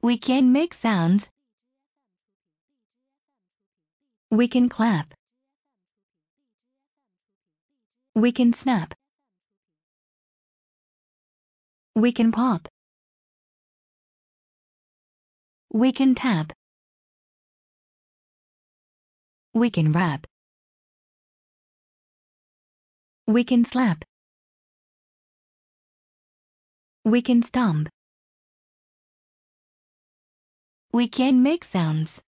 We can make sounds. We can clap. We can snap. We can pop. We can tap. We can rap. We can slap. We can stomp. We can make sounds.